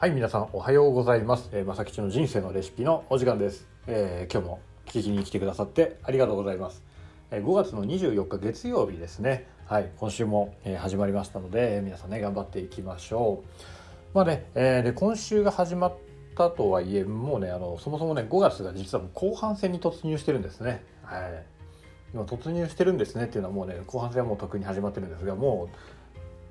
はい、皆さんおはようございます。えー、まさきちの人生のレシピのお時間です。えー今日も聞きに来てくださってありがとうございます。えー5月の24日月曜日ですね。はい、今週も、えー始まりましたので、え皆さんね頑張っていきましょう。まあね、えーで今週が始まったとはいえ、もうねあのそもそもね5月が実はもう後半戦に突入してるんですね。はい。今突入してるんですねっていうのはもうね後半戦はもうとっくに始まってるんですがもう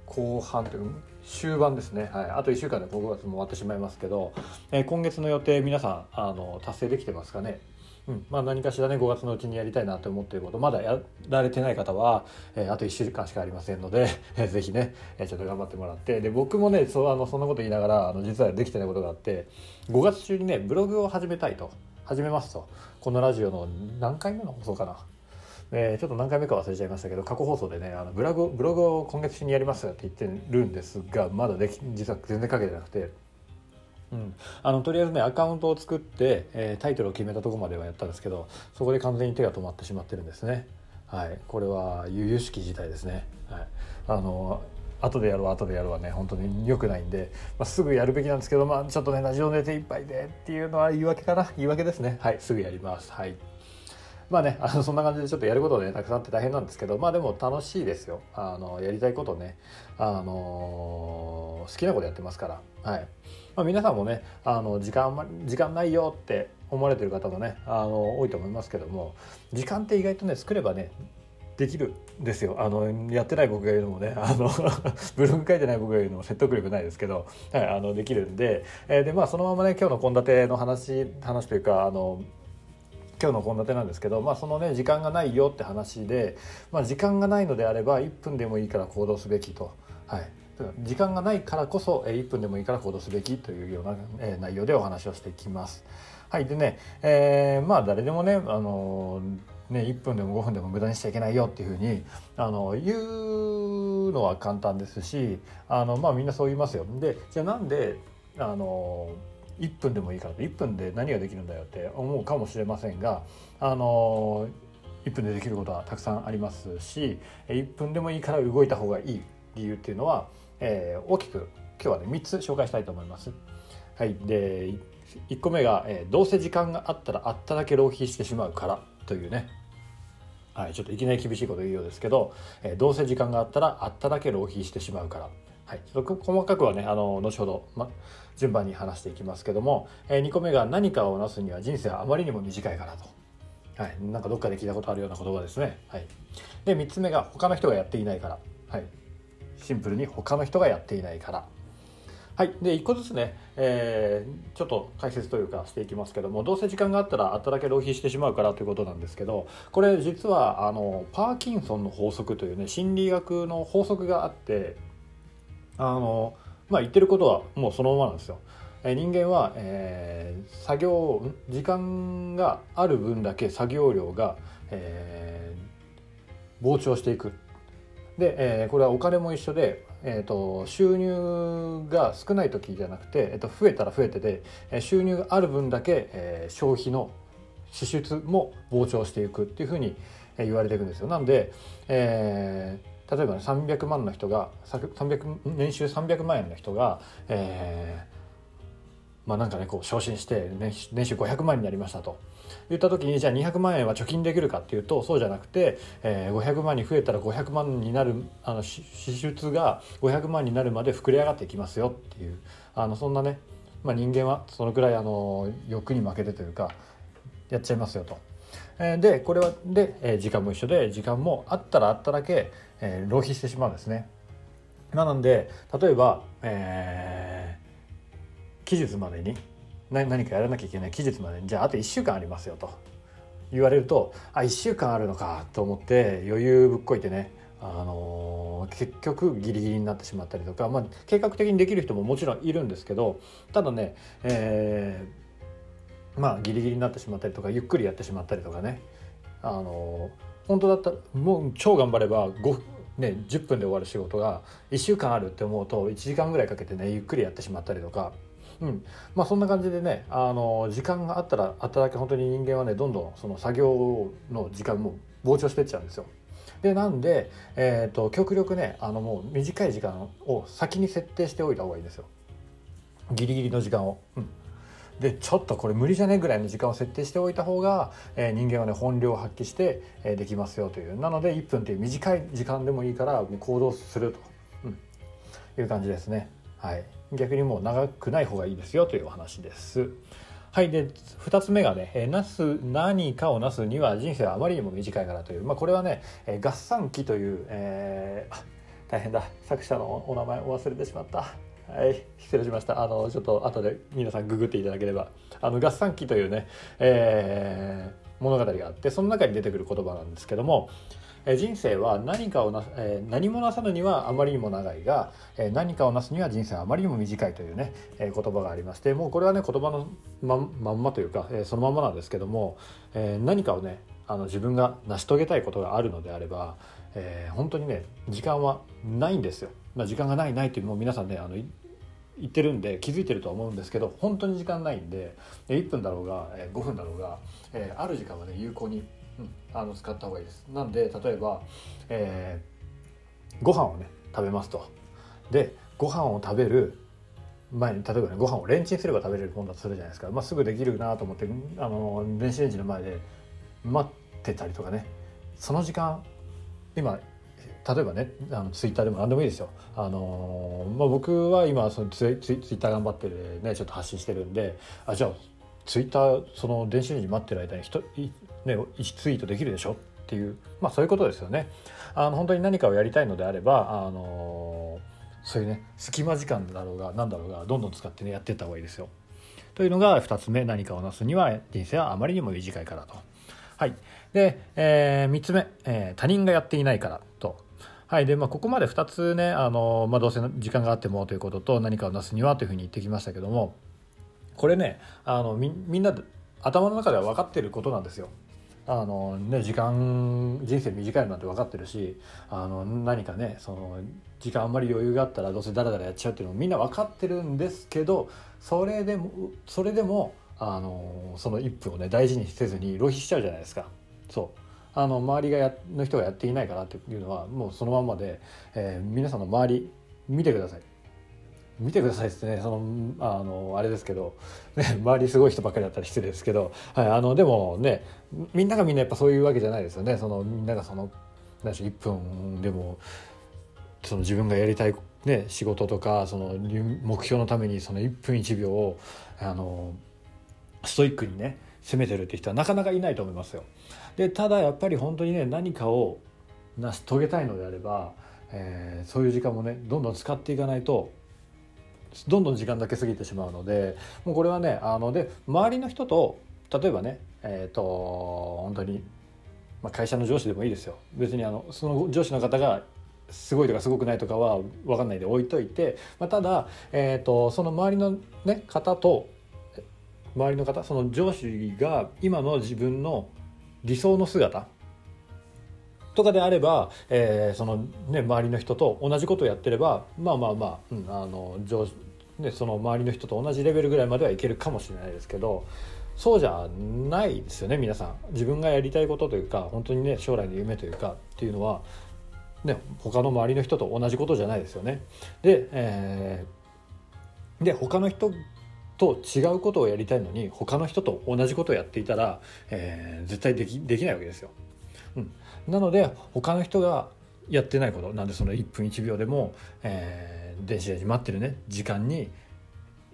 後半という終盤ですね、はい、あと1週間で5月も終わってしまいますけど、えー今月の予定皆さんあの達成できてますかね？うん。まあ、何かしらね5月のうちにやりたいなと思っていることまだやられてない方は、えーあと1週間しかありませんので、えーぜひね、えーちょっと頑張ってもらって。で僕もねそうあのそんなこと言いながらあの実はできてないことがあって5月中にねブログを始めたいと。始めますと。このラジオの何回目の放送かな？えちょっと何回目か忘れちゃいましたけど過去放送でねあのブログブログを今月中にやりますって言ってるんですがまだでき実は全然書けてなくて。うん、あのとりあえずねアカウントを作って、えータイトルを決めたとこまではやったんですけどそこで完全に手が止まってしまってるんですね。はい。これは悠々しき事態ですね。はい。あの後でやろう後でやろうはね本当に良くないんで、まあ、すぐやるべきなんですけどまあちょっとねラジオ寝ていっぱいでっていうのは言い訳かな。言い訳ですね。はい。すぐやります。はい。まあね、あのそんな感じでちょっとやることねたくさんって大変なんですけどまあでも楽しいですよ。あのやりたいことね、あの好きなことやってますから、はい。まあ、皆さんもねあの時間時間ないよって思われてる方もねあの多いと思いますけども時間って意外とね作ればねできるんですよ。あのやってない僕が言うのもねあの ブログ書いてない僕が言うのも説得力ないですけど、はい、あのできるんで,、えーでまあ、そのままね今日の献立の話話というかあの今日の献立なんですけど、まあ、そのね時間がないよって話で、まあ、時間がないのであれば1分でもいいから行動すべきと、はい、時間がないからこそ1分でもいいから行動すべきというような、内容でお話をしていきます。はいでね、えーまあ誰でもね、あのね1分でも5分でも無駄にしちゃいけないよっていうふうにあの言うのは簡単ですしあの、まあ、みんなそう言いますよ。でじゃあなんであの1分でもいいから1分で何ができるんだよって思うかもしれませんがあの1分でできることはたくさんありますし1分でもいいから動いた方がいい理由っていうのは、えー大きく今日はね3つ紹介したいと思います。はい、で1個目が、えーどうせ時間があったらあっただけ浪費してしまうから」というねはい、ちょっといきなり厳しいこと言うようですけど、えーどうせ時間があったらあっただけ浪費してしまうから、はい、細かくはねあの後ほど、ま、順番に話していきますけども、え2個目が何かをなすには人生はあまりにも短いからと、はい、なんかどっかで聞いたことあるような言葉ですね、はい、で3つ目が他の人がやっていないから、はい、シンプルに他の人がやっていないから。はい、で1個ずつね、えーちょっと解説というかしていきますけどもどうせ時間があったらあっただけ浪費してしまうからということなんですけどこれ実はあのパーキンソンの法則というね心理学の法則があってあの、まあ、言ってることはもうそのままなんですよ。え人間は、えー作業時間がある分だけ作業量が、えー膨張していくで、えーこれはお金も一緒で、えー、と収入が少ない時じゃなくて、えー、と増えたら増えてでえ収入がある分だけ、えー消費の支出も膨張していくっていうふうにえ言われていくんですよ。なんで、えー例えば、ね、300万の人が300年収300万円の人が、えーまあなんかねこう昇進して年収年収500万になりましたと言った時にじゃあ200万円は貯金できるかっていうとそうじゃなくて、えー500万に増えたら500万になるあの支出が500万になるまで膨れ上がっていきますよっていうあのそんなね、まあ、人間はそのくらいあの欲に負けてというかやっちゃいますよと。でこれはで、時間も一緒で時間もあったらあっただけ、浪費してしまうんですね。なので例えば、えー期日までに何何かやらなきゃいけない期日までにじゃああと1週間ありますよと言われるとあ1週間あるのかと思って余裕ぶっこいてねあのー結局ギリギリになってしまったりとか、まあ、計画的にできる人ももちろんいるんですけどただね、えーまあギリギリになってしまったりとかゆっくりやってしまったりとかね。あの本当だったらもう超頑張れば5ね、10分で終わる仕事が1週間あるって思うと1時間ぐらいかけてねゆっくりやってしまったりとか、うん。まあ、そんな感じでねあの時間があったらあっただけ本当に人間はねどんどんその作業の時間も膨張してっちゃうんですよ。でなんで、えー、と極力ねあのもう短い時間を先に設定しておいた方がいいんですよ。ギリギリの時間を、うん、でちょっとこれ無理じゃねぐらいの時間を設定しておいた方が、えー、人間はね本領を発揮して、えー、できますよという。なので1分っていう短い時間でもいいから行動すると、うん、いう感じですね。はい。逆にもう長くない方がいいですよというお話です。はい。で2つ目がね、えー、なす何かをなすには人生はあまりにも短いからという、まあ、これはね、えー、合算期という、えー、大変だ。作者のお名前を忘れてしまった。はい失礼しましたあのちょっと後で皆さんググっていただければあの合算期というね、えー、物語があってその中に出てくる言葉なんですけども人生は何かをな、え、何もなさぬにはあまりにも長いが、え、何かをなすには人生はあまりにも短いというね、え、言葉がありましてもうこれはね言葉のままんまというか、え、そのままなんですけども、え、何かをねあの自分が成し遂げたいことがあるのであれば、えー、本当にね時間はないんですよ。まあ、時間がないないっていう皆さんねあの言ってるんで気づいてるとは思うんですけど本当に時間ないんで1分だろうが5分だろうが、え、ある時間はね有効に、うん、あの使った方がいいです。なんで例えば、えー、ご飯をね食べますと。でご飯を食べる前に例えばねご飯をレンチンすれば食べれるもんだとするじゃないですか、まあ、すぐできるなと思ってあの電子レンジの前で待ってたりとかね。その時間今例えばねあのツイッターでも何でもいいですよ。あのまあ、僕は今そのツイツイツイッター頑張ってねちょっと発信してるんであじゃあツイッターその電子レンジ待ってる間に1、ね、1ツイートできるでしょ？っていう、まあ、そういうことですよね。あの本当に何かをやりたいのであればあのそういうね隙間時間だろうが何だろうがどんどん使ってねやっていった方がいいですよ。というのが2つ目何かをなすには人生はあまりにも短いからと。はい、で、えー、3つ目、えー、他人がやっていないからと。はいでまあ、ここまで2つねあの、まあ、どうせ時間があってもということと何かをなすにはというふうに言ってきましたけどもこれねあのみみんな頭の中では分かってることなんですよ。あのね、時間人生短いなんて分かってるしあの何かねその時間あんまり余裕があったらどうせダラダラやっちゃうっていうのもみんな分かってるんですけどそれでもそれでもあのその1分をね大事にせずに浪費しちゃうじゃないですか。そうあの周りがやの人がやっていないからっていうのはもうそのままで、えー、皆さんの周り見てください。見てくださいってねそのあのあれですけど、ね、周りすごい人ばっかりだったら失礼ですけど、はい、あのでもねみんながみんなやっぱそういうわけじゃないですよね。そのみんながその何し1分でもその自分がやりたい、ね、仕事とかその目標のためにその1分1秒をあのストイックにね攻めてるって人はなかなかいないと思いますよ。でただやっぱり本当にね何かを成し遂げたいのであれば、えー、そういう時間もねどんどん使っていかないとどんどん時間だけ過ぎてしまうのでもうこれはねあので周りの人と例えばねえっ、ー、と本当に、まあ、会社の上司でもいいですよ別にあのその上司の方がすごいとかすごくないとかは分かんないで置いといて、まあ、ただ、えー、とその周りの、ね、方と周りの方その上司が今の自分の理想の姿とかであれば、えー、そのね周りの人と同じことをやってればまあまあまあ、うん、あの上ね、その周りの人と同じレベルぐらいまではいけるかもしれないですけどそうじゃないですよね皆さん自分がやりたいことというか本当にね将来の夢というかっていうのは、ね、他の周りの人と同じことじゃないですよね。で,、えー、で他の人と違うことをやりたいのに他の人と同じことをやっていたら、えー、絶対できできないわけですよ。うん、なので他の人がやってないことなんでその1分1秒でも、えー、電子レンジ待ってるね時間に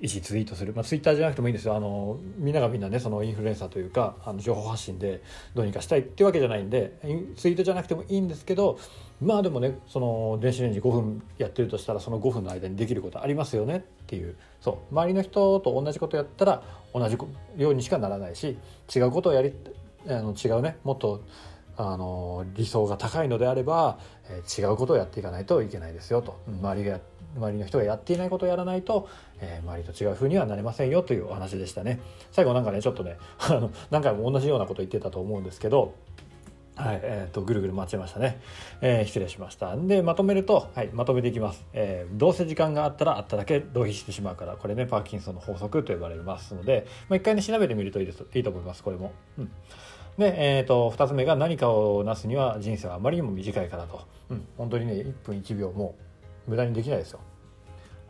意思ツイートする、まあ、ツイッターじゃなくてもいいんですよ。あのみんながみんなねそのインフルエンサーというかあの情報発信でどうにかしたいっていうわけじゃないんでツイートじゃなくてもいいんですけどまあでもねその電子レンジ5分やってるとしたらその5分の間にできることありますよねっていう。そう。周りの人と同じことやったら同じようにしかならないし違うことをやりあの違うねもっとあの理想が高いのであれば、えー、違うことをやっていかないといけないですよと周りが周りの人がやっていないことをやらないと、えー、周りと違う風にはなれませんよというお話でしたね最後なんかねちょっとね あの何回も同じようなこと言ってたと思うんですけどはい、えっ、ー、と、ぐるぐる待ちましたね。えー、失礼しました。で、まとめると、はい、まとめていきます。えー、どうせ時間があったらあっただけ浪費してしまうから、これね、パーキンソンの法則と呼ばれますので、まあ、一回ね、調べてみるといいです、いいと思います、これも。うん。で、え、ー、と、2つ目が何かをなすには人生はあまりにも短いからと。うん、本当にね、1分1秒も無駄にできないですよ。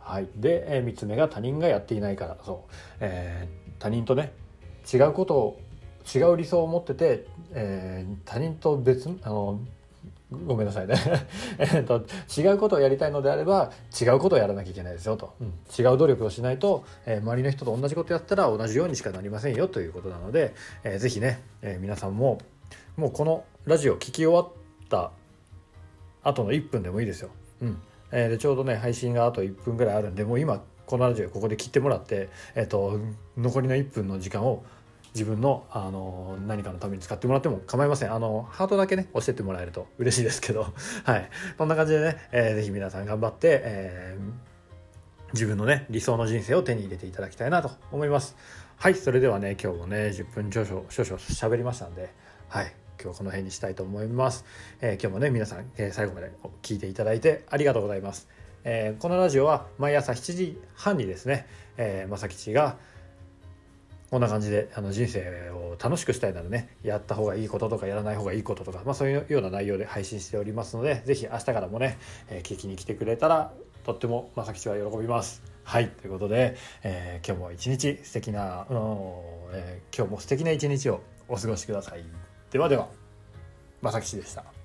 はい、で、えー、3つ目が他人がやっていないからそう、えー、他人とね違うことを違う理想を持ってて、えー、他人と別あのごめんなさいね。えっと違うことをやりたいのであれば違うことをやらなきゃいけないですよと、うん、違う努力をしないと、えー、周りの人と同じことやったら同じようにしかなりませんよということなので、えー、ぜひね、えー、皆さんももうこのラジオ聞き終わった後の1分でもいいですよ。うん。えー、でちょうどね配信があと1分ぐらいあるんでもう今このラジオここで切ってもらって、えーと残りの1分の時間を自分のあの何かのために使ってもらっても構いません。あのハートだけね押してってもらえると嬉しいですけど。はい。こんな感じでね、えー、ぜひ皆さん頑張って、えー、自分のね理想の人生を手に入れていただきたいなと思います。はい。それではね今日もね10分少々少々喋りましたんではい。今日はこの辺にしたいと思います、えー、今日もね皆さん、えー、最後まで聞いていただいてありがとうございます、えー、このラジオは毎朝7時半にですね、えー、正吉が「こんな感じであの人生を楽しくしたいならねやった方がいいこととかやらない方がいいこととか、まあ、そういうような内容で配信しておりますので是非明日からもね、えー、聞きに来てくれたらとっても正吉は喜びます。はいということで、えー、今日も一日素敵な、うんえー、今日も素敵な一日をお過ごしください。ではでは正吉でした。